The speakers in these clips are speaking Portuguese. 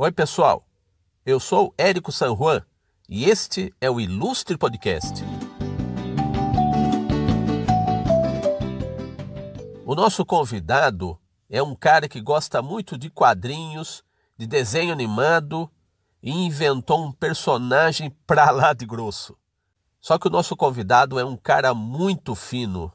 Oi, pessoal. Eu sou Érico San Juan e este é o Ilustre Podcast. O nosso convidado é um cara que gosta muito de quadrinhos, de desenho animado e inventou um personagem pra lá de grosso. Só que o nosso convidado é um cara muito fino.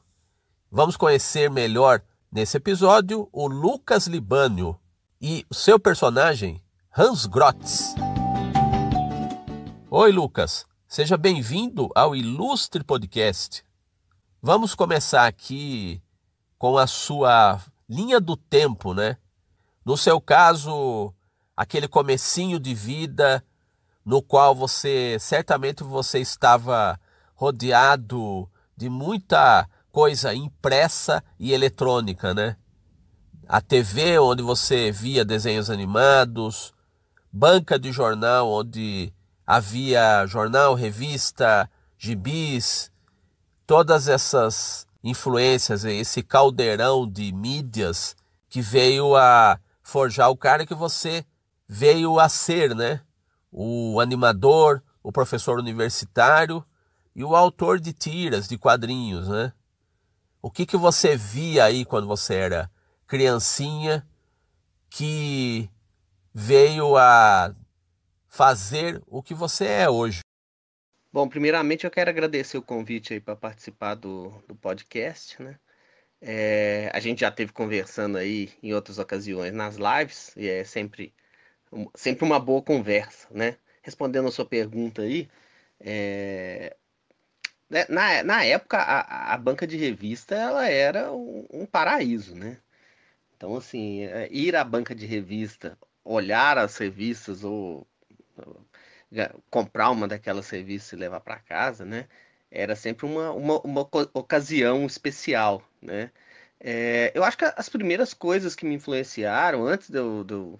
Vamos conhecer melhor nesse episódio o Lucas Libânio e o seu personagem Hans Grotz. Oi, Lucas. Seja bem-vindo ao Ilustre Podcast. Vamos começar aqui com a sua linha do tempo, né? No seu caso, aquele comecinho de vida no qual você certamente você estava rodeado de muita coisa impressa e eletrônica, né? A TV onde você via desenhos animados, banca de jornal onde havia jornal, revista, gibis, todas essas influências, esse caldeirão de mídias que veio a forjar o cara que você veio a ser, né? O animador, o professor universitário e o autor de tiras, de quadrinhos, né? O que que você via aí quando você era criancinha que veio a fazer o que você é hoje? Bom, primeiramente eu quero agradecer o convite aí para participar do, do podcast, né? É, a gente já teve conversando aí em outras ocasiões nas lives e é sempre, sempre uma boa conversa, né? Respondendo a sua pergunta aí, é, né, na, na época a, a banca de revista ela era um, um paraíso, né? Então assim, é, ir à banca de revista olhar as revistas ou comprar uma daquelas revistas e levar para casa, né? Era sempre uma, uma, uma ocasião especial, né? É, eu acho que as primeiras coisas que me influenciaram antes de eu, de eu,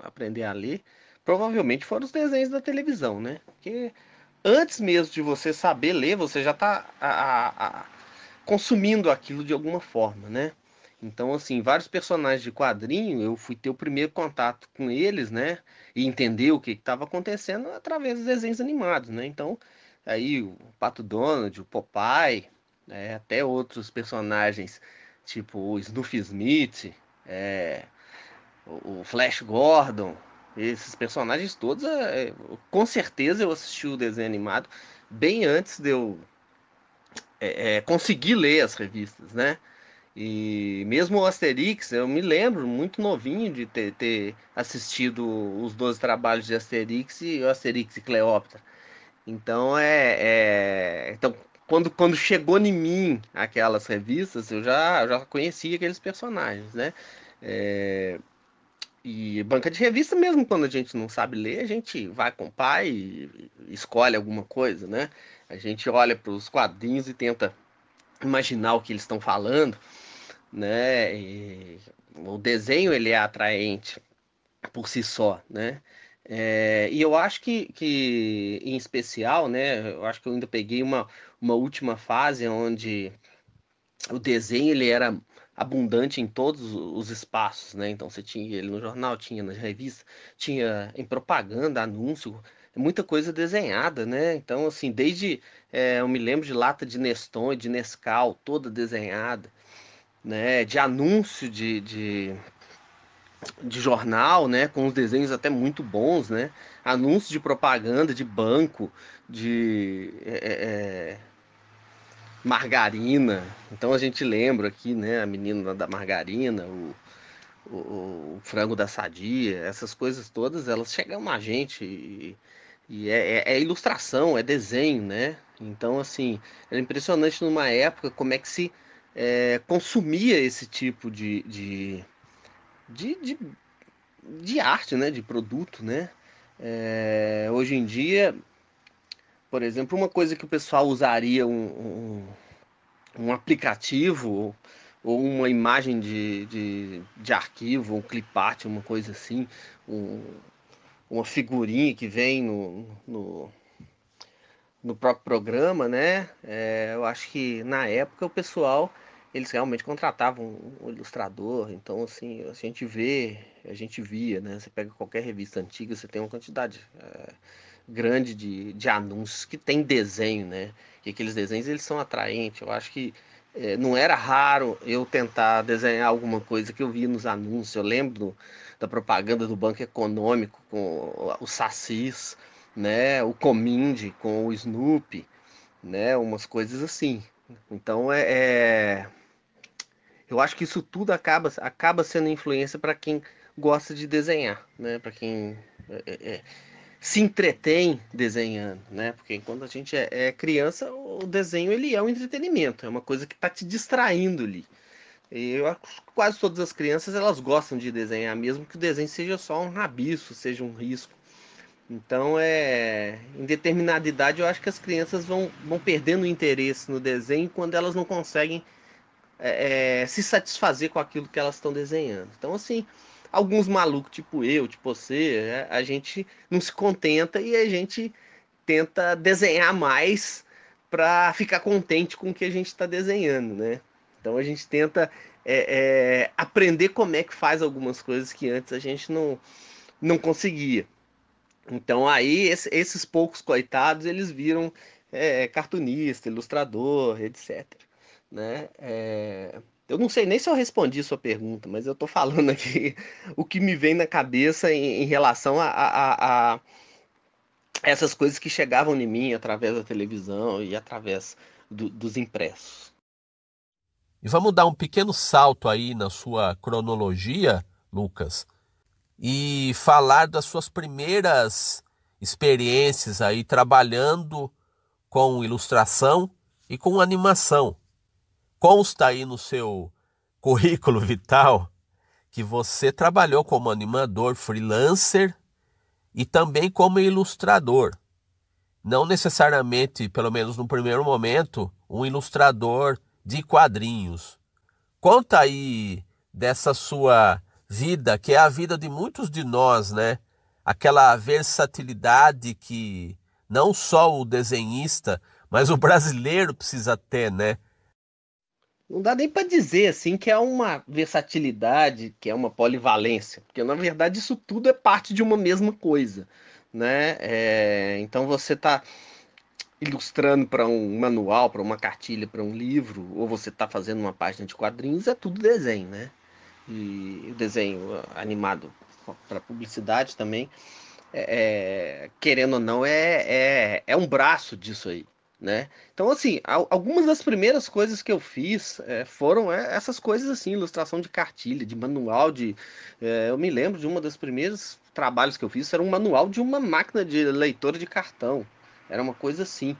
aprender a ler, provavelmente foram os desenhos da televisão, né? Porque antes mesmo de você saber ler, você já está consumindo aquilo de alguma forma, né? Então, assim, vários personagens de quadrinho, eu fui ter o primeiro contato com eles, né? E entender o que estava acontecendo através dos desenhos animados, né? Então, aí o Pato Donald, o Popeye, né? até outros personagens, tipo o Snoopy Smith, é, o Flash Gordon, esses personagens todos, é, com certeza eu assisti o desenho animado bem antes de eu é, é conseguir ler as revistas, né? E mesmo o Asterix, eu me lembro muito novinho de ter, ter assistido os 12 trabalhos de Asterix e o Asterix e Cleópatra. Então é, é, então quando, quando chegou em mim aquelas revistas, eu já, já conhecia aqueles personagens, né? É, e banca de revista, mesmo quando a gente não sabe ler, a gente vai com o pai e escolhe alguma coisa, né? A gente olha para os quadrinhos e tenta imaginar o que eles estão falando né? E o desenho ele é atraente por si só, né? É, e eu acho que, que, em especial, né? Eu acho que eu ainda peguei uma, uma última fase onde o desenho ele era abundante em todos os espaços, né? Então você tinha ele no jornal, tinha na revista, tinha em propaganda, anúncio, muita coisa desenhada, né? Então assim, desde é, eu me lembro de lata de Neston, de Nescau, toda desenhada né, de anúncio de, de, de, jornal, né, com os desenhos até muito bons, né, anúncio de propaganda de banco, de é, é, é, margarina. Então a gente lembra aqui, né, a menina da margarina, o, o, o frango da sadia, essas coisas todas, elas chegam na gente e, e é, é, é, ilustração, é desenho, né? Então, assim, é impressionante numa época como é que se é, consumia esse tipo de, de, de, de, de arte, né? de produto. Né? É, hoje em dia, por exemplo, uma coisa que o pessoal usaria um, um, um aplicativo ou uma imagem de, de, de arquivo, um clipart, uma coisa assim, um, uma figurinha que vem no, no no próprio programa, né? É, eu acho que na época o pessoal eles realmente contratavam um ilustrador. Então, assim, a gente vê, a gente via, né? Você pega qualquer revista antiga, você tem uma quantidade é, grande de, de anúncios que tem desenho, né? E aqueles desenhos, eles são atraentes. Eu acho que é, não era raro eu tentar desenhar alguma coisa que eu via nos anúncios. Eu lembro da propaganda do Banco Econômico com o Sacis, né? O Cominde com o Snoopy, né? Umas coisas assim. Então é, é eu acho que isso tudo acaba, acaba sendo influência para quem gosta de desenhar, né? Para quem é, é, é, se entretém desenhando, né? Porque quando a gente é, é, criança, o desenho ele é um entretenimento, é uma coisa que está te distraindo ali. E eu quase todas as crianças elas gostam de desenhar, mesmo que o desenho seja só um rabiço, seja um risco. Então, é, em determinada idade, eu acho que as crianças vão, vão perdendo o interesse no desenho quando elas não conseguem é, é, se satisfazer com aquilo que elas estão desenhando. Então, assim, alguns malucos, tipo eu, tipo você, é, a gente não se contenta e a gente tenta desenhar mais para ficar contente com o que a gente está desenhando, né? Então a gente tenta é, é, aprender como é que faz algumas coisas que antes a gente não, não conseguia. Então aí esse, esses poucos coitados eles viram é, cartunista, ilustrador, etc né? É... Eu não sei nem se eu respondi sua pergunta, mas eu estou falando aqui o que me vem na cabeça em, em relação a, a, a, essas coisas que chegavam em mim através da televisão e através do, dos impressos. E vamos dar um pequeno salto aí na sua cronologia, Lucas, e falar das suas primeiras experiências aí trabalhando com ilustração e com animação. Consta aí no seu currículo vital que você trabalhou como animador freelancer e também como ilustrador. Não necessariamente, pelo menos no primeiro momento, um ilustrador de quadrinhos. Conta aí dessa sua vida, que é a vida de muitos de nós, né? Aquela versatilidade que não só o desenhista, mas o brasileiro precisa ter, né? Não dá nem para dizer assim que é uma versatilidade, que é uma polivalência, porque na verdade isso tudo é parte de uma mesma coisa, né? É, então você está ilustrando para um manual, para uma cartilha, para um livro, ou você está fazendo uma página de quadrinhos, é tudo desenho, né? E o desenho animado para publicidade também, é, é, querendo ou não, é, é, é um braço disso aí né? Então, assim, algumas das primeiras coisas que eu fiz é, foram é, essas coisas assim, ilustração de cartilha, de manual de. É, eu me lembro de uma das primeiros trabalhos que eu fiz, era um manual de uma máquina de leitora de cartão. Era uma coisa assim.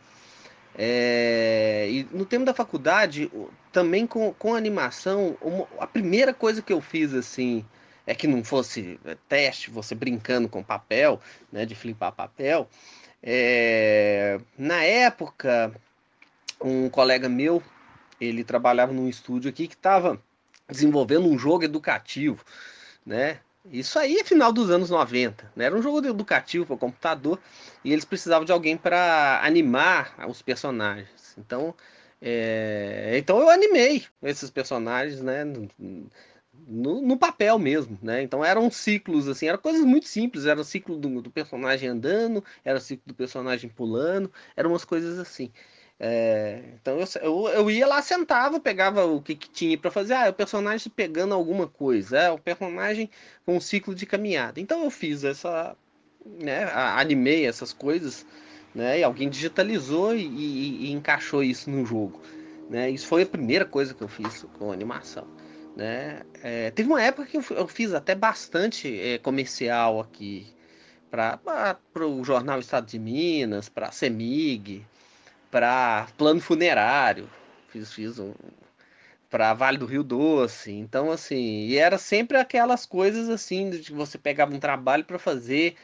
E no tempo da faculdade, também com, com animação, uma, a primeira coisa que eu fiz assim é que não fosse teste, você brincando com papel, né, de flipar papel. É, na época, um colega meu, ele trabalhava num estúdio aqui que estava desenvolvendo um jogo educativo, né? Isso aí é final dos anos 90, né? Era um jogo educativo para computador e eles precisavam de alguém para animar os personagens. Então, é... então eu animei esses personagens, né? No, no, papel mesmo, né? Então eram ciclos, assim, eram coisas muito simples. Era o ciclo do, do personagem andando, era o ciclo do personagem pulando, eram umas coisas assim. É, então eu, eu, eu, ia lá, sentava, pegava o que, que tinha para fazer. Ah, é o personagem pegando alguma coisa, é o personagem com um ciclo de caminhada. Então eu fiz essa, né? Animei essas coisas, né? E alguém digitalizou e, e, e encaixou isso no jogo, né? Isso foi a primeira coisa que eu fiz com animação. Né? É, teve uma época que eu, fiz até bastante é, comercial aqui para o jornal Estado de Minas, para a CEMIG, para plano funerário, fiz, fiz um para Vale do Rio Doce. Então, assim, e era sempre aquelas coisas assim de que você pegava um trabalho para fazer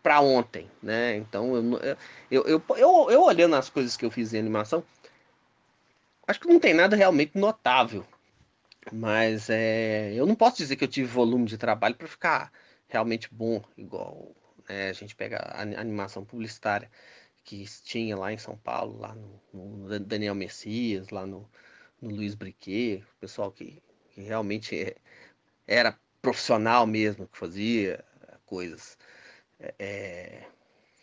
para ontem, né? Então, eu, eu, eu, eu, eu olhando as coisas que eu fiz em animação, acho que não tem nada realmente notável mas é, eu não posso dizer que eu tive volume de trabalho para ficar realmente bom, igual né, a gente pega a animação publicitária que tinha lá em São Paulo, lá no, no Daniel Messias, lá no, no Luiz Briquet, pessoal que, que realmente é, era profissional mesmo, que fazia coisas é,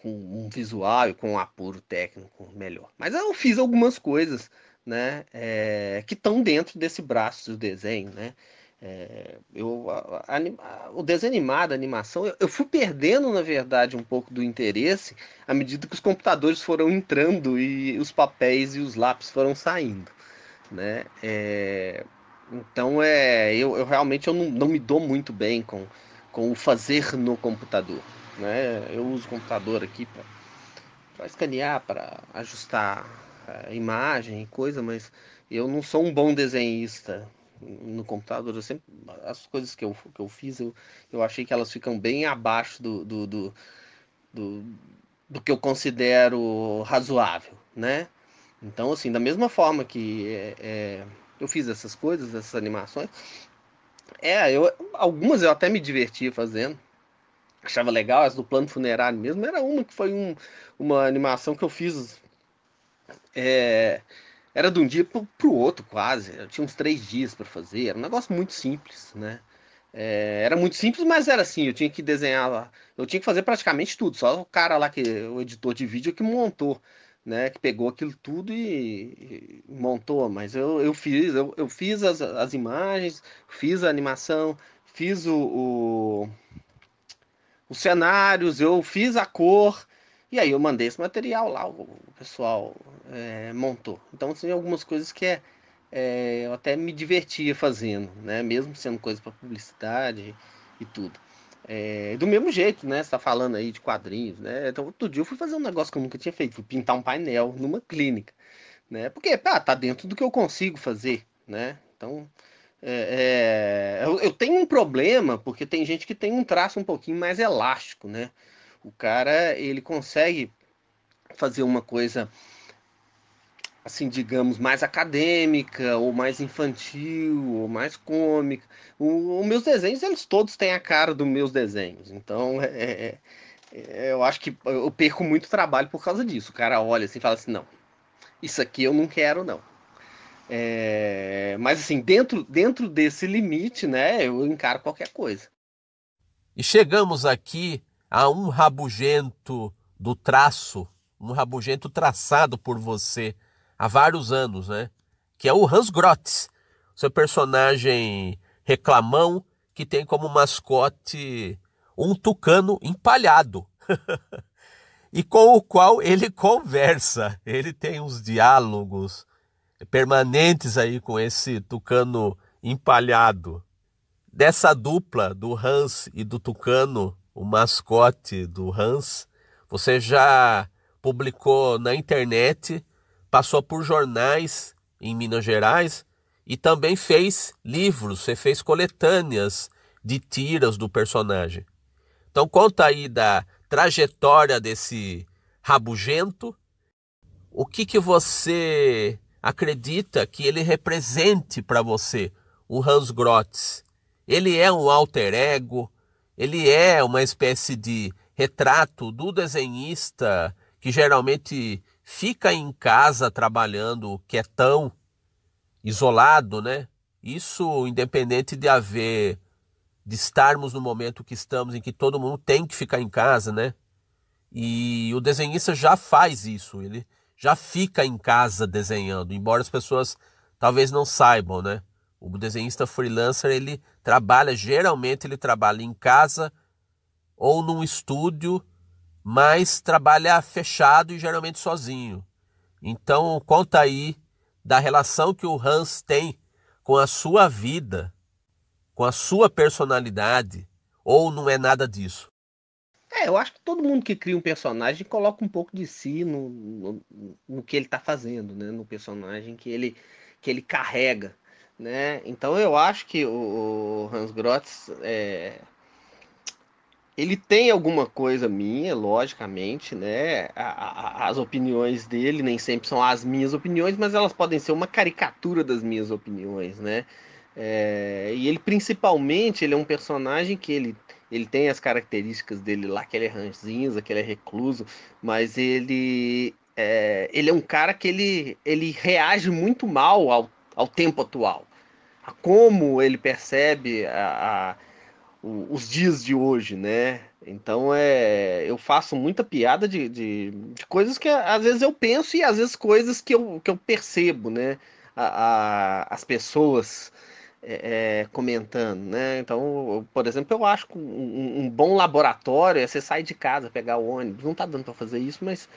com um visual e com um apuro técnico melhor. Mas eu fiz algumas coisas né, é, que estão dentro desse braço do desenho, né? É, eu, a, a, o desenho animado, a animação, eu, eu, fui perdendo, na verdade, um pouco do interesse à medida que os computadores foram entrando e os papéis e os lápis foram saindo, né? É, então, é, eu, eu realmente eu não, não, me dou muito bem com, com o fazer no computador, né? Eu uso o computador aqui para escanear, para ajustar imagem e coisa, mas eu não sou um bom desenhista, no computador, sempre, as coisas que eu, que eu fiz, eu, eu achei que elas ficam bem abaixo do, do, do, do, do que eu considero razoável, né? Então, assim, da mesma forma que é, é, eu fiz essas coisas, essas animações, é, eu, algumas eu até me divertia fazendo, achava legal, as do plano funerário mesmo, era uma que foi um, uma animação que eu fiz é, era de um dia para o outro, quase. Eu tinha uns três dias para fazer. Era um negócio muito simples, né? É, era muito simples, mas era assim. Eu tinha que desenhar, eu tinha que fazer praticamente tudo. Só o cara lá que o editor de vídeo que montou, né? Que pegou aquilo tudo e, e montou. Mas eu, eu fiz, eu, eu fiz as, as imagens, fiz a animação, fiz o, o os cenários, eu fiz a cor. E aí eu mandei esse material lá, o, pessoal é, montou. Então tem algumas coisas que é, é, eu até me divertia fazendo, né? Mesmo sendo coisa para publicidade e tudo. É, do mesmo jeito, né? Você tá falando aí de quadrinhos, né? Então, outro dia eu fui fazer um negócio que eu nunca tinha feito, fui pintar um painel numa clínica, né? Porque, pá, tá dentro do que eu consigo fazer, né? Então, é, é, eu, eu, tenho um problema, porque tem gente que tem um traço um pouquinho mais elástico, né? O cara, ele consegue fazer uma coisa assim, digamos, mais acadêmica, ou mais infantil, ou mais cômica. Os meus desenhos, eles todos têm a cara dos meus desenhos. Então, é, é, é, eu acho que eu perco muito trabalho por causa disso. O cara olha assim e fala assim, não, isso aqui eu não quero, não. É, mas assim, dentro, dentro desse limite, né, eu encaro qualquer coisa. E chegamos aqui a um rabugento do traço, um rabugento traçado por você há vários anos, né? Que é o Hans Grotz, seu personagem reclamão que tem como mascote um tucano empalhado. e com o qual ele conversa. Ele tem uns diálogos permanentes aí com esse tucano empalhado. Dessa dupla do Hans e do tucano, o mascote do Hans, você já publicou na internet, passou por jornais em Minas Gerais e também fez livros, você fez coletâneas de tiras do personagem. Então conta aí da trajetória desse rabugento, o que que você acredita que ele represente para você, o Hans Grotz? Ele é um alter ego? Ele é uma espécie de retrato do desenhista que geralmente fica em casa trabalhando quietão, isolado, né? Isso independente de haver de estarmos no momento que estamos em que todo mundo tem que ficar em casa, né? E o desenhista já faz isso, ele já fica em casa desenhando, embora as pessoas talvez não saibam, né? O desenhista freelancer, ele trabalha, geralmente ele trabalha em casa ou num estúdio, mas trabalha fechado e geralmente sozinho. Então, conta aí da relação que o Hans tem com a sua vida, com a sua personalidade, ou não é nada disso? É, eu acho que todo mundo que cria um personagem coloca um pouco de si no, no, no que ele está fazendo, né? No personagem que ele, que ele carrega né? Então eu acho que o, Hans Grotz é, ele tem alguma coisa minha, logicamente, né? As opiniões dele nem sempre são as minhas opiniões, mas elas podem ser uma caricatura das minhas opiniões, né? É, e ele principalmente ele é um personagem que ele ele tem as características dele lá, que ele é ranzinza, que ele é recluso, mas ele é, ele é um cara que ele, ele reage muito mal ao ao tempo atual, a como ele percebe a, a, os dias de hoje, né? Então é, eu faço muita piada de, de, de, coisas que às vezes eu penso e às vezes coisas que eu, que eu percebo, né? A, a as pessoas é, é, comentando, né? Então, por exemplo, eu acho que um, um, bom laboratório é você sair de casa, pegar o ônibus. Não tá dando para fazer isso, mas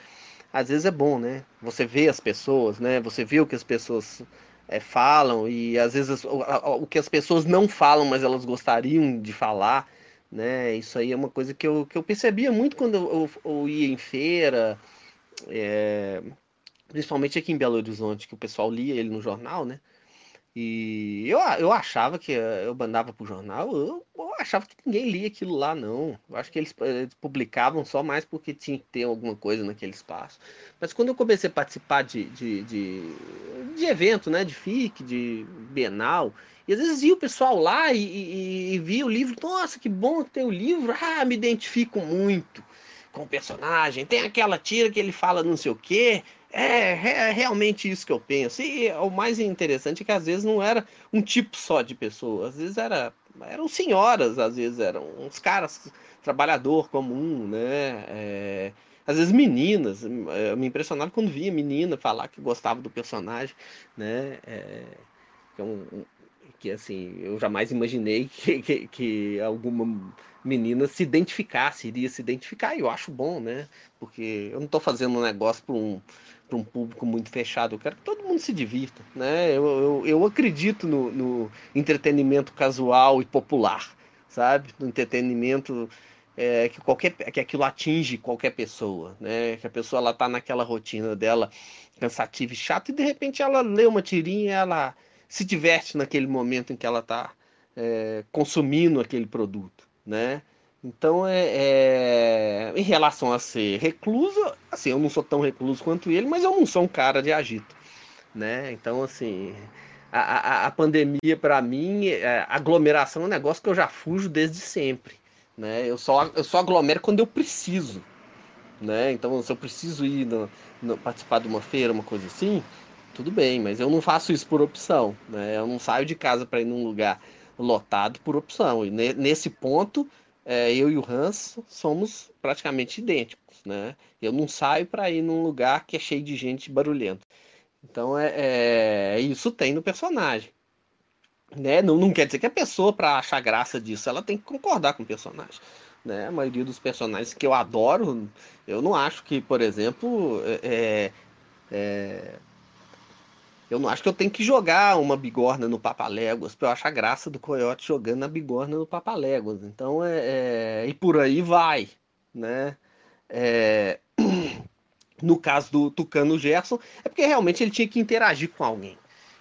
às vezes é bom, né? Você vê as pessoas, né? Você vê o que as pessoas é, falam e às vezes o, o, que as pessoas não falam, mas elas gostariam de falar, né? Isso aí é uma coisa que eu, que eu percebia muito quando eu, eu, eu ia em feira, é, principalmente aqui em Belo Horizonte, que o pessoal lia ele no jornal, né? E eu, eu achava que eh, eu mandava pro jornal, eu, eu, achava que ninguém lia aquilo lá, não. Eu acho que eles, eles, publicavam só mais porque tinha que ter alguma coisa naquele espaço. Mas quando eu comecei a participar de, de, de, de evento, né, de FIC, de Bienal, e às vezes ia o pessoal lá e, e, e via o livro, nossa, que bom que tem o livro, ah, me identifico muito com o personagem, tem aquela tira que ele fala não sei o quê, é, é, realmente isso que eu penso. E o mais interessante é que às vezes não era um tipo só de pessoa, às vezes era, eram senhoras, às vezes eram uns caras, trabalhador comum, né? É, às vezes meninas, eu me impressionava quando via menina falar que gostava do personagem, né? É, que, é um, que assim, eu jamais imaginei que, que, que alguma menina se identificasse, iria se identificar, e eu acho bom, né? Porque eu não estou fazendo um negócio para um para um público muito fechado. Eu quero que todo mundo se divirta. Né? Eu, eu, eu acredito no, no, entretenimento casual e popular, sabe? No entretenimento é, que, qualquer, que aquilo atinge qualquer pessoa. Né? Que a pessoa ela tá naquela rotina dela cansativa e chata e de repente ela lê uma tirinha e ela se diverte naquele momento em que ela está é, consumindo aquele produto. Né? Então, é, é, em relação a ser recluso, assim, eu não sou tão recluso quanto ele, mas eu não sou um cara de agito, né? Então, assim, a, a, a pandemia para mim, é, aglomeração é um negócio que eu já fujo desde sempre, né? Eu só, eu só aglomero quando eu preciso, né? Então, se eu preciso ir no, no, participar de uma feira, uma coisa assim, tudo bem, mas eu não faço isso por opção, né? Eu não saio de casa para ir num lugar lotado por opção. E nesse ponto é, eu e o Hans somos praticamente idênticos, né? Eu não saio para ir num lugar que é cheio de gente barulhenta. Então é, é isso tem no personagem, né? Não, não quer dizer que a pessoa para achar graça disso, ela tem que concordar com o personagem. Né? A maioria dos personagens que eu adoro, eu não acho que, por exemplo, é, é, eu não acho que eu tenho que jogar uma bigorna no Papaléguas pra eu achar graça do coiote jogando a bigorna no Papaléguas. Então é, é, E por aí vai, né? É... No caso do Tucano Gerson, é porque realmente ele tinha que interagir com alguém.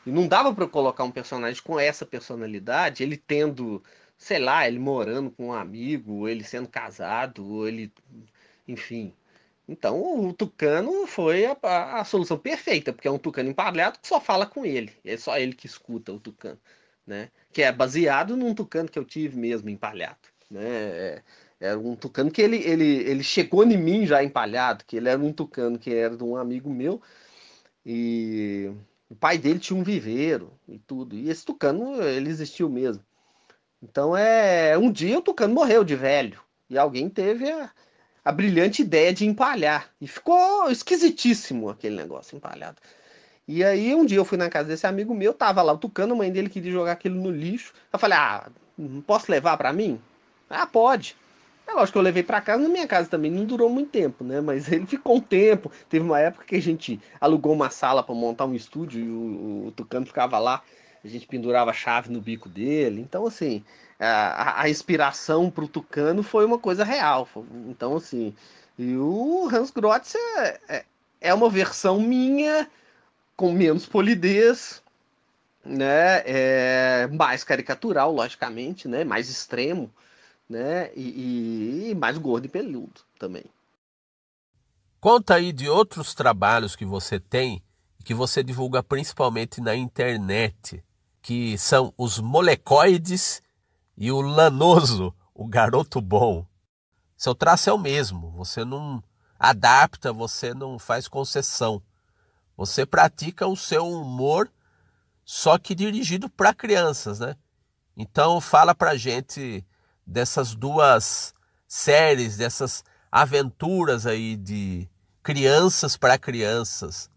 E não dava para colocar um personagem com essa personalidade, ele tendo, sei lá, ele morando com um amigo, ele sendo casado, ele. Enfim, então o Tucano foi a, a, a, solução perfeita, porque é um Tucano empalhado que só fala com ele. É só ele que escuta o Tucano, né? Que é baseado num Tucano que eu tive mesmo empalhado, né? É, era um Tucano que ele, ele, ele chegou em mim já empalhado, que ele era um Tucano que era de um amigo meu e o pai dele tinha um viveiro e tudo. E esse Tucano, ele existiu mesmo. Então é um dia o Tucano morreu de velho e alguém teve a a brilhante ideia de empalhar. E ficou esquisitíssimo aquele negócio empalhado. E aí um dia eu fui na casa desse amigo meu, tava lá o tucano, a mãe dele queria jogar aquilo no lixo. Eu falei, ah, posso levar para mim? Ah, pode. É lógico que eu levei para casa, na minha casa também não durou muito tempo, né? Mas ele ficou um tempo. Teve uma época que a gente alugou uma sala para montar um estúdio e o, o Tucano ficava lá. A gente pendurava a chave no bico dele. Então, assim, a, a inspiração para o Tucano foi uma coisa real. Então, assim, e o Hans Grotz é, é, é uma versão minha com menos polidez, né? É mais caricatural, logicamente, né? Mais extremo, né? E, e, mais gordo e peludo também. Conta aí de outros trabalhos que você tem que você divulga principalmente na internet, que são os molecoides e o Lanoso, o garoto bom. Seu traço é o mesmo, você não adapta, você não faz concessão. Você pratica o seu humor só que dirigido para crianças, né? Então fala pra gente dessas duas séries, dessas aventuras aí de crianças para crianças.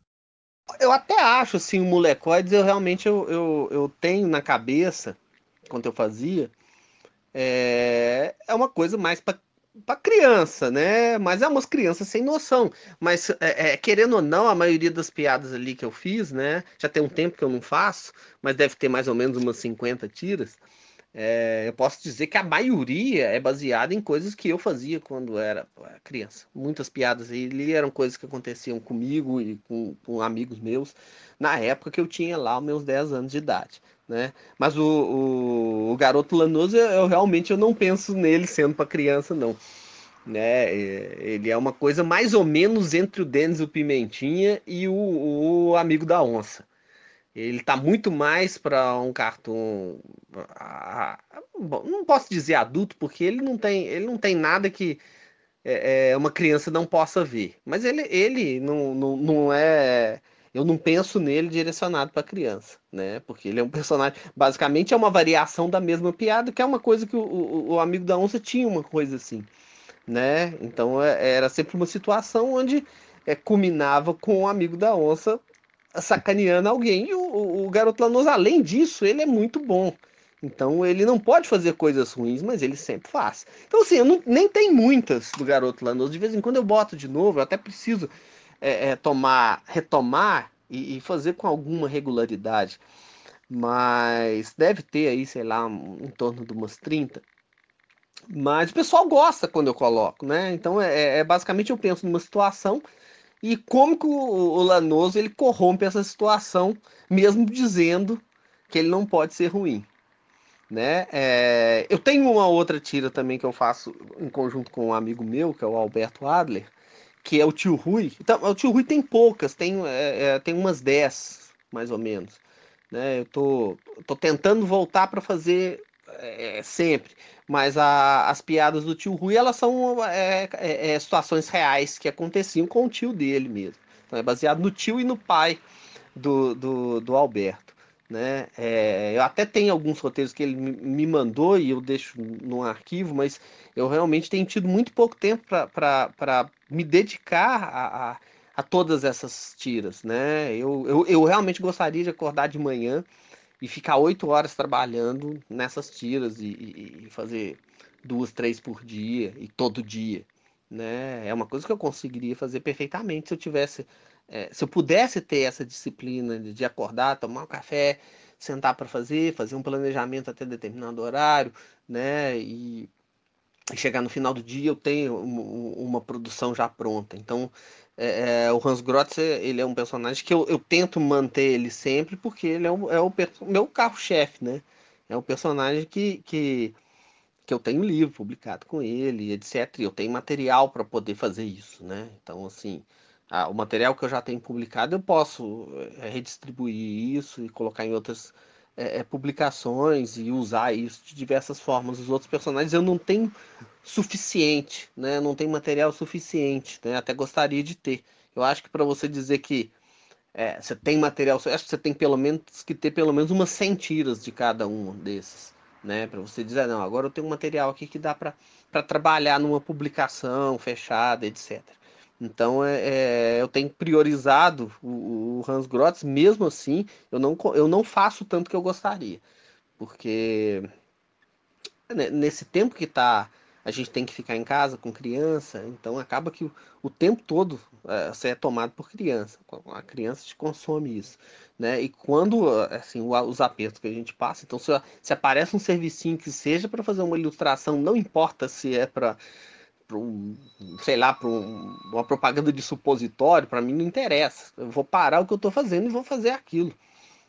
Eu até acho assim, o molecoides eu realmente eu, eu, eu tenho na cabeça, quando eu fazia, é, é uma coisa mais para para criança, né? Mas é umas crianças sem noção. Mas, é, é, querendo ou não, a maioria das piadas ali que eu fiz, né? Já tem um tempo que eu não faço, mas deve ter mais ou menos umas 50 tiras. É, eu posso dizer que a maioria é baseada em coisas que eu fazia quando era criança. Muitas piadas ali eram coisas que aconteciam comigo e com, com amigos meus na época que eu tinha lá meus 10 anos de idade né? Mas o, o, o garoto lanoso, eu realmente eu não penso nele sendo para criança, não. Né? É, ele é uma coisa mais ou menos entre o Denis o Pimentinha e o, o amigo da onça. Ele tá muito mais para um cartoon, não posso dizer adulto, porque ele não tem, ele não tem nada que é, é uma criança não possa ver. Mas ele, ele não, não, não é eu não penso nele direcionado para criança, né? Porque ele é um personagem, basicamente é uma variação da mesma piada, que é uma coisa que o, o, o amigo da onça tinha uma coisa assim, né? Então é, era sempre uma situação onde é, culminava com o amigo da onça sacaneando alguém. E o, o, o garoto Lanoso, além disso, ele é muito bom. Então ele não pode fazer coisas ruins, mas ele sempre faz. Então assim, eu não, nem tem muitas do garoto Lanoso. De vez em quando eu boto de novo, eu até preciso é, é, tomar, retomar e, e, fazer com alguma regularidade. Mas deve ter aí, sei lá, em torno de umas 30. Mas o pessoal gosta quando eu coloco, né? Então é, é, é basicamente eu penso numa situação e como que o, o Lanoso ele corrompe essa situação, mesmo dizendo que ele não pode ser ruim. Né? É, eu tenho uma outra tira também que eu faço em conjunto com um amigo meu, que é o Alberto Adler, que é o tio Rui. Então, o tio Rui tem poucas, tem, é, é tem umas 10, mais ou menos. Né? Eu tô, tô tentando voltar para fazer é, sempre, mas a, as piadas do tio Rui, elas são é, é, é, situações reais que aconteciam com o tio dele mesmo. Então, é baseado no tio e no pai do, do, do Alberto. Né? É, eu até tenho alguns roteiros que ele me mandou e eu deixo no arquivo, mas eu realmente tenho tido muito pouco tempo para me dedicar a, a, a, todas essas tiras. Né? Eu, eu, eu, realmente gostaria de acordar de manhã e ficar oito horas trabalhando nessas tiras e, e, e, fazer duas, três por dia e todo dia. Né? É uma coisa que eu conseguiria fazer perfeitamente se eu tivesse é, se eu pudesse ter essa disciplina de, acordar, tomar um café, sentar para fazer, fazer um planejamento até determinado horário, né? E chegar no final do dia eu tenho uma produção já pronta. Então, é, é, o Hans Grotzer, ele é um personagem que eu, eu tento manter ele sempre, porque ele é o, é o meu carro-chefe, né? É um personagem que, que, que eu tenho livro publicado com ele, etc. E eu tenho material para poder fazer isso, né? Então, assim, ah, o material que eu já tenho publicado, eu posso é, redistribuir isso e colocar em outras é, publicações e usar isso de diversas formas. Os outros personagens eu não tenho suficiente, né? Não tenho material suficiente, né? Até gostaria de ter. Eu acho que para você dizer que é, você tem material, acho que você tem pelo menos que ter pelo menos umas 100 tiras de cada um desses, né? Para você dizer, não, agora eu tenho um material aqui que dá para trabalhar numa publicação fechada, etc. Então é, é, eu tenho priorizado o, o Hans Grotz, mesmo assim, eu não, eu não faço tanto que eu gostaria. Porque nesse tempo que tá, a gente tem que ficar em casa com criança, então acaba que o, o tempo todo é, você é tomado por criança. A criança te consome isso. Né? E quando assim, os apertos que a gente passa, então se, se aparece um servicinho que seja para fazer uma ilustração, não importa se é para um, sei lá, para um, uma propaganda de supositório, para mim não interessa. Eu vou parar o que eu estou fazendo e vou fazer aquilo,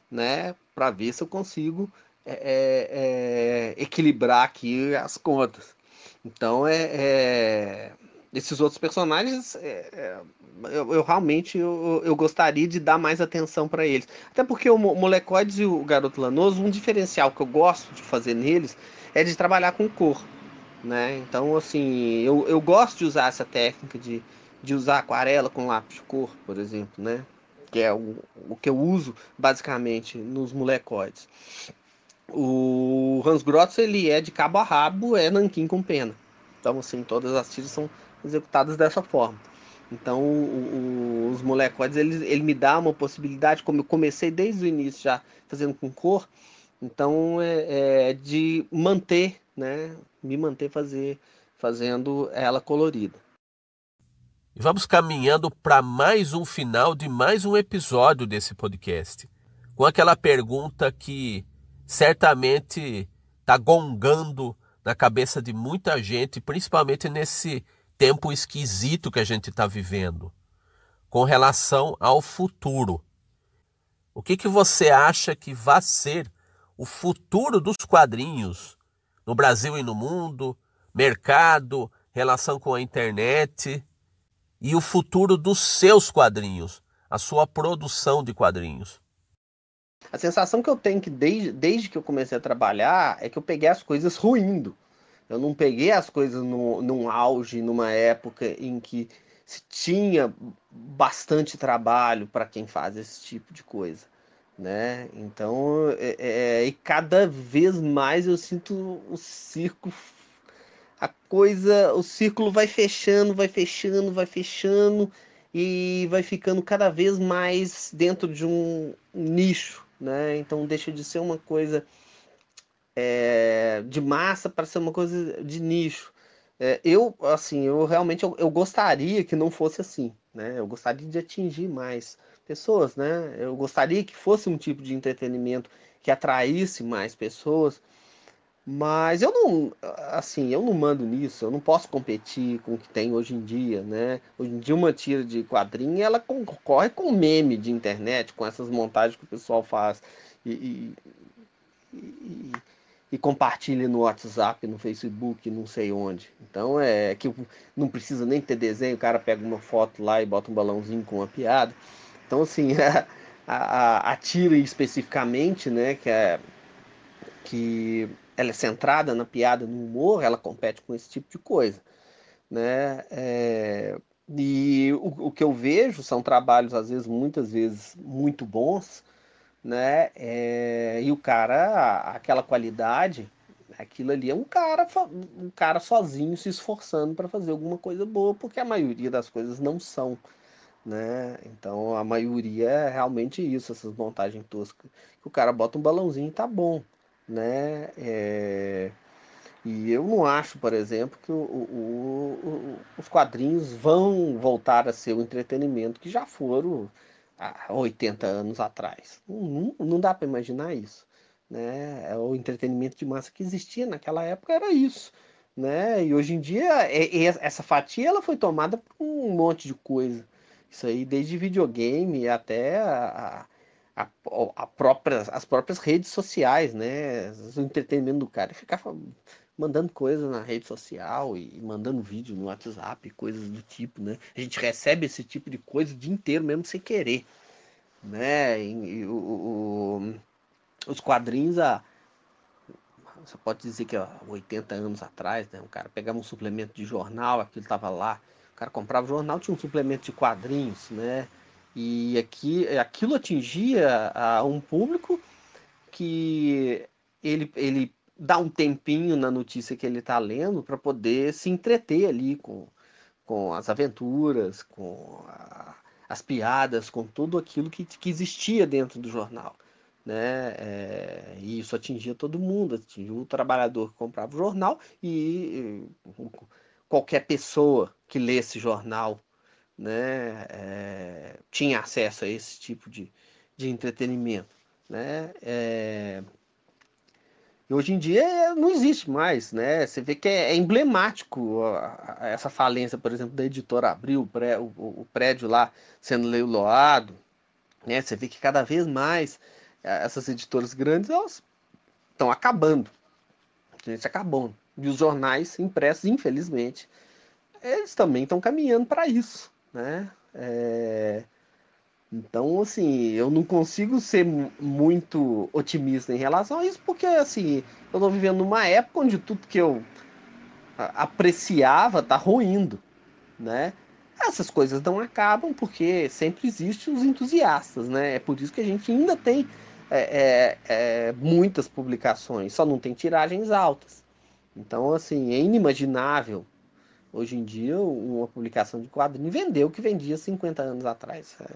né? Para ver se eu consigo é, é, equilibrar aqui as contas. Então, é, é esses outros personagens, é, é, eu, eu, realmente eu, eu, gostaria de dar mais atenção para eles. Até porque o Molecoides e o Garoto Lanoso, um diferencial que eu gosto de fazer neles é de trabalhar com cor né? Então, assim, eu, eu gosto de usar essa técnica de, de usar aquarela com lápis de cor, por exemplo, né? que é o, o que eu uso basicamente nos molecoides. O Hans Grotz ele é de cabo a rabo, é nanquim com pena. Então assim, todas as tiras são executadas dessa forma. Então o, o, os molecoides ele, ele me dá uma possibilidade, como eu comecei desde o início já fazendo com cor, então é, é de manter, né, me manter fazer fazendo ela colorida. E vamos caminhando para mais um final de mais um episódio desse podcast. Com aquela pergunta que certamente está gongando na cabeça de muita gente, principalmente nesse tempo esquisito que a gente está vivendo, com relação ao futuro. O que, que você acha que vai ser o futuro dos quadrinhos no Brasil e no mundo, mercado, relação com a internet? e o futuro dos seus quadrinhos, a sua produção de quadrinhos? A sensação que eu tenho que desde, desde que eu comecei a trabalhar é que eu peguei as coisas ruindo. Eu não peguei as coisas no, num auge, numa época em que se tinha bastante trabalho para quem faz esse tipo de coisa. Né? Então, é, é, e cada vez mais eu sinto o circo a coisa, o círculo vai fechando, vai fechando, vai fechando e vai ficando cada vez mais dentro de um nicho, né? Então deixa de ser uma coisa é, de massa para ser uma coisa de nicho. É, eu, assim, eu realmente eu, eu, gostaria que não fosse assim, né? Eu gostaria de atingir mais pessoas, né? Eu gostaria que fosse um tipo de entretenimento que atraísse mais pessoas mas eu não, assim, eu não mando nisso, eu não posso competir com o que tem hoje em dia, né? Hoje em dia uma tira de quadrinho, ela concorre com meme de internet, com essas montagens que o pessoal faz e, e, e, e compartilha no WhatsApp, no Facebook, não sei onde. Então é que não precisa nem ter desenho, o cara pega uma foto lá e bota um balãozinho com uma piada. Então assim, a, a, a tira especificamente, né, que é que ela é centrada na piada, no humor, ela compete com esse tipo de coisa, né? É, e o, o, que eu vejo são trabalhos, às vezes, muitas vezes, muito bons, né? É, e o cara, aquela qualidade, aquilo ali é um cara, um cara sozinho se esforçando para fazer alguma coisa boa, porque a maioria das coisas não são, né? Então a maioria é realmente isso, essas montagens toscas. O cara bota um balãozinho e tá bom né? É... E eu não acho, por exemplo, que o, o, o, os quadrinhos vão voltar a ser o entretenimento que já foram há 80 anos atrás. Não, não dá para imaginar isso. Né? É o entretenimento de massa que existia naquela época era isso. Né? E hoje em dia, é, essa fatia ela foi tomada por um monte de coisa. Isso aí, desde videogame até a, a, a as próprias redes sociais, né? O entretenimento do cara ficava mandando coisa na rede social e mandando vídeo no WhatsApp, coisas do tipo, né? A gente recebe esse tipo de coisa o dia inteiro mesmo sem querer, né? E, e o, o, os quadrinhos, a, você pode dizer que há 80 anos atrás, né? O cara pegava um suplemento de jornal, aquilo estava lá, o cara comprava o jornal, tinha um suplemento de quadrinhos, né? E aqui, aquilo atingia a um público que ele, ele dá um tempinho na notícia que ele está lendo para poder se entreter ali com, com as aventuras, com a, as piadas, com tudo aquilo que, que existia dentro do jornal. Né? É, e isso atingia todo mundo, atingia o trabalhador que comprava o jornal e, e qualquer pessoa que lê esse jornal né, é, tinha acesso a esse tipo de, de entretenimento. Né? É, e hoje em dia não existe mais, né? Você vê que é, é emblemático a, a, essa falência, por exemplo, da editora Abril, o, prédio lá sendo leiloado, né? Você vê que cada vez mais é, essas editoras grandes estão acabando, gente acabando. E os jornais impressos, infelizmente, eles também estão caminhando para isso né? É... Então, assim, eu não consigo ser muito otimista em relação a isso, porque, assim, eu estou vivendo numa época onde tudo que eu apreciava está ruindo, né? essas coisas não acabam porque sempre existem os entusiastas, né? É por isso que a gente ainda tem é, é, é, muitas publicações, só não tem tiragens altas. Então, assim, é inimaginável hoje em dia uma publicação de quadrinho vender o que vendia 50 anos atrás. É,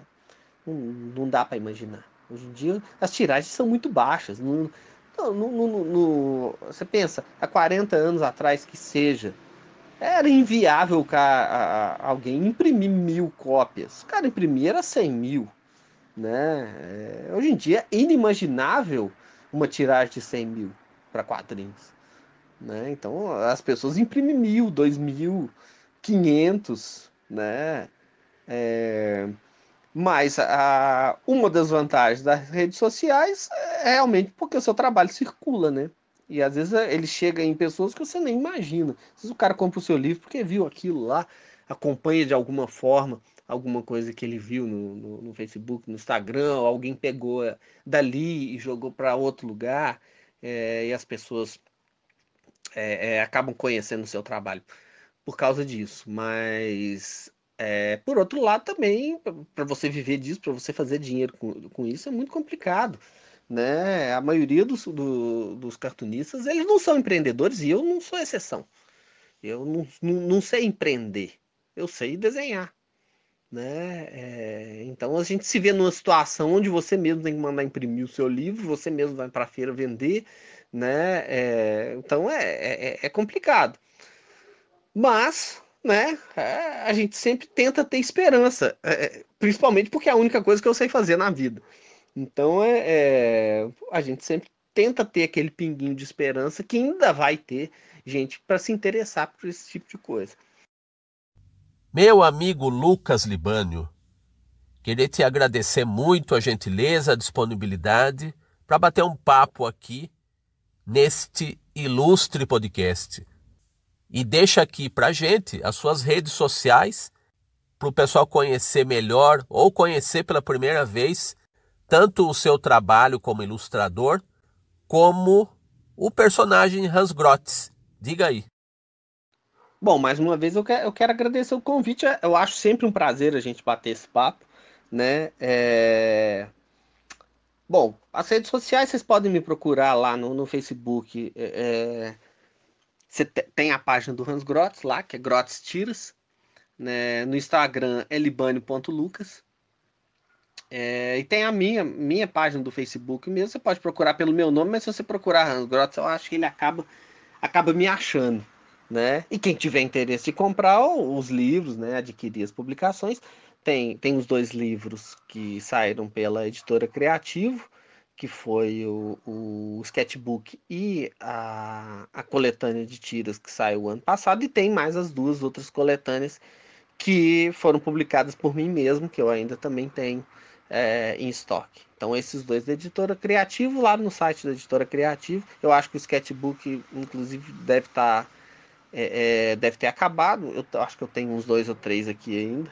não, não dá para imaginar. Hoje em dia as tiragens são muito baixas. No, você pensa, há 40 anos atrás que seja, era inviável alguém imprimir mil cópias. O cara imprimir era 100 mil. Né? É, hoje em dia é inimaginável uma tiragem de 100 mil para quadrinhos. Né? Então as pessoas imprimem mil, dois mil, quinhentos, né? É... Mas a, uma das vantagens das redes sociais é realmente porque o seu trabalho circula, né? E às vezes ele chega em pessoas que você nem imagina. Às vezes o cara compra o seu livro porque viu aquilo lá, acompanha de alguma forma alguma coisa que ele viu no, no, no Facebook, no Instagram, alguém pegou eh, dali e jogou para outro lugar, é, e as pessoas é, é, acabam conhecendo o seu trabalho por causa disso. Mas, por outro lado, também, para você viver disso, para você fazer dinheiro com, com isso, é muito complicado né? A maioria dos, do, dos cartunistas, eles não são empreendedores e eu não sou exceção. Eu não, não, não sei empreender, eu sei desenhar. Né? É, então a gente se vê numa situação onde você mesmo tem que mandar imprimir o seu livro, você mesmo vai para a feira vender, né? É, então é, é, é, complicado. Mas, né? É, a gente sempre tenta ter esperança, é, principalmente porque é a única coisa que eu sei fazer na vida. Então é, é, a gente sempre tenta ter aquele pinguinho de esperança que ainda vai ter gente para se interessar por esse tipo de coisa. Meu amigo Lucas Libânio, queria te agradecer muito a gentileza, a disponibilidade para bater um papo aqui neste ilustre podcast. E deixa aqui para gente as suas redes sociais para o pessoal conhecer melhor ou conhecer pela primeira vez tanto o seu trabalho como ilustrador, como o personagem Hans Grotz. Diga aí. Bom, mais uma vez eu quero, eu quero agradecer o convite. Eu acho sempre um prazer a gente bater esse papo, né? É... Bom, as redes sociais vocês podem me procurar lá no, no Facebook. É... é você tem a página do Hans Grotz lá, que é Grotz Tiras. Né? No Instagram é libânio.lucas. É, e tem a minha, minha página do Facebook mesmo. Você pode procurar pelo meu nome, mas se você procurar Hans Grotz, eu acho que ele acaba, acaba me achando. Né? E quem tiver interesse em comprar os livros, né, adquirir as publicações, tem, tem os dois livros que saíram pela editora Criativo, que foi o, o sketchbook e a, a coletânea de tiras que saiu ano passado, e tem mais as duas outras coletâneas que foram publicadas por mim mesmo, que eu ainda também tenho é, em estoque. Então esses dois da editora Criativo, lá no site da editora Criativo, eu acho que o sketchbook, inclusive, deve estar. Tá, é, é, deve ter acabado. Eu acho que eu tenho uns dois ou três aqui ainda.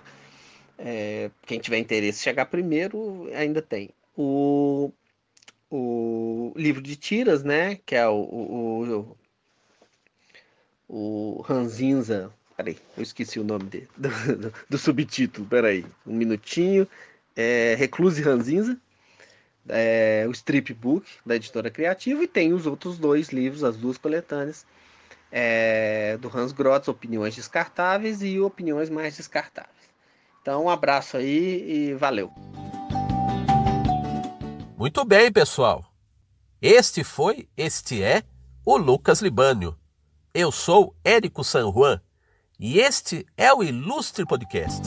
É, quem tiver interesse chegar primeiro, ainda tem. O, o livro de tiras, né? Que é o, o, o, o. Peraí, eu esqueci o nome dele, do, do, do subtítulo. Peraí, um minutinho é, Recluse Ranzinza, é, o Strip Book da editora Criativa, e tem os outros dois livros, as duas coletâneas, é, do Hans Grotz, Opiniões Descartáveis e Opiniões Mais Descartáveis. Então, um abraço aí e valeu. Muito bem, pessoal. Este foi, este é o Lucas Libânio. Eu sou Érico San Juan e este é o Ilustre Podcast.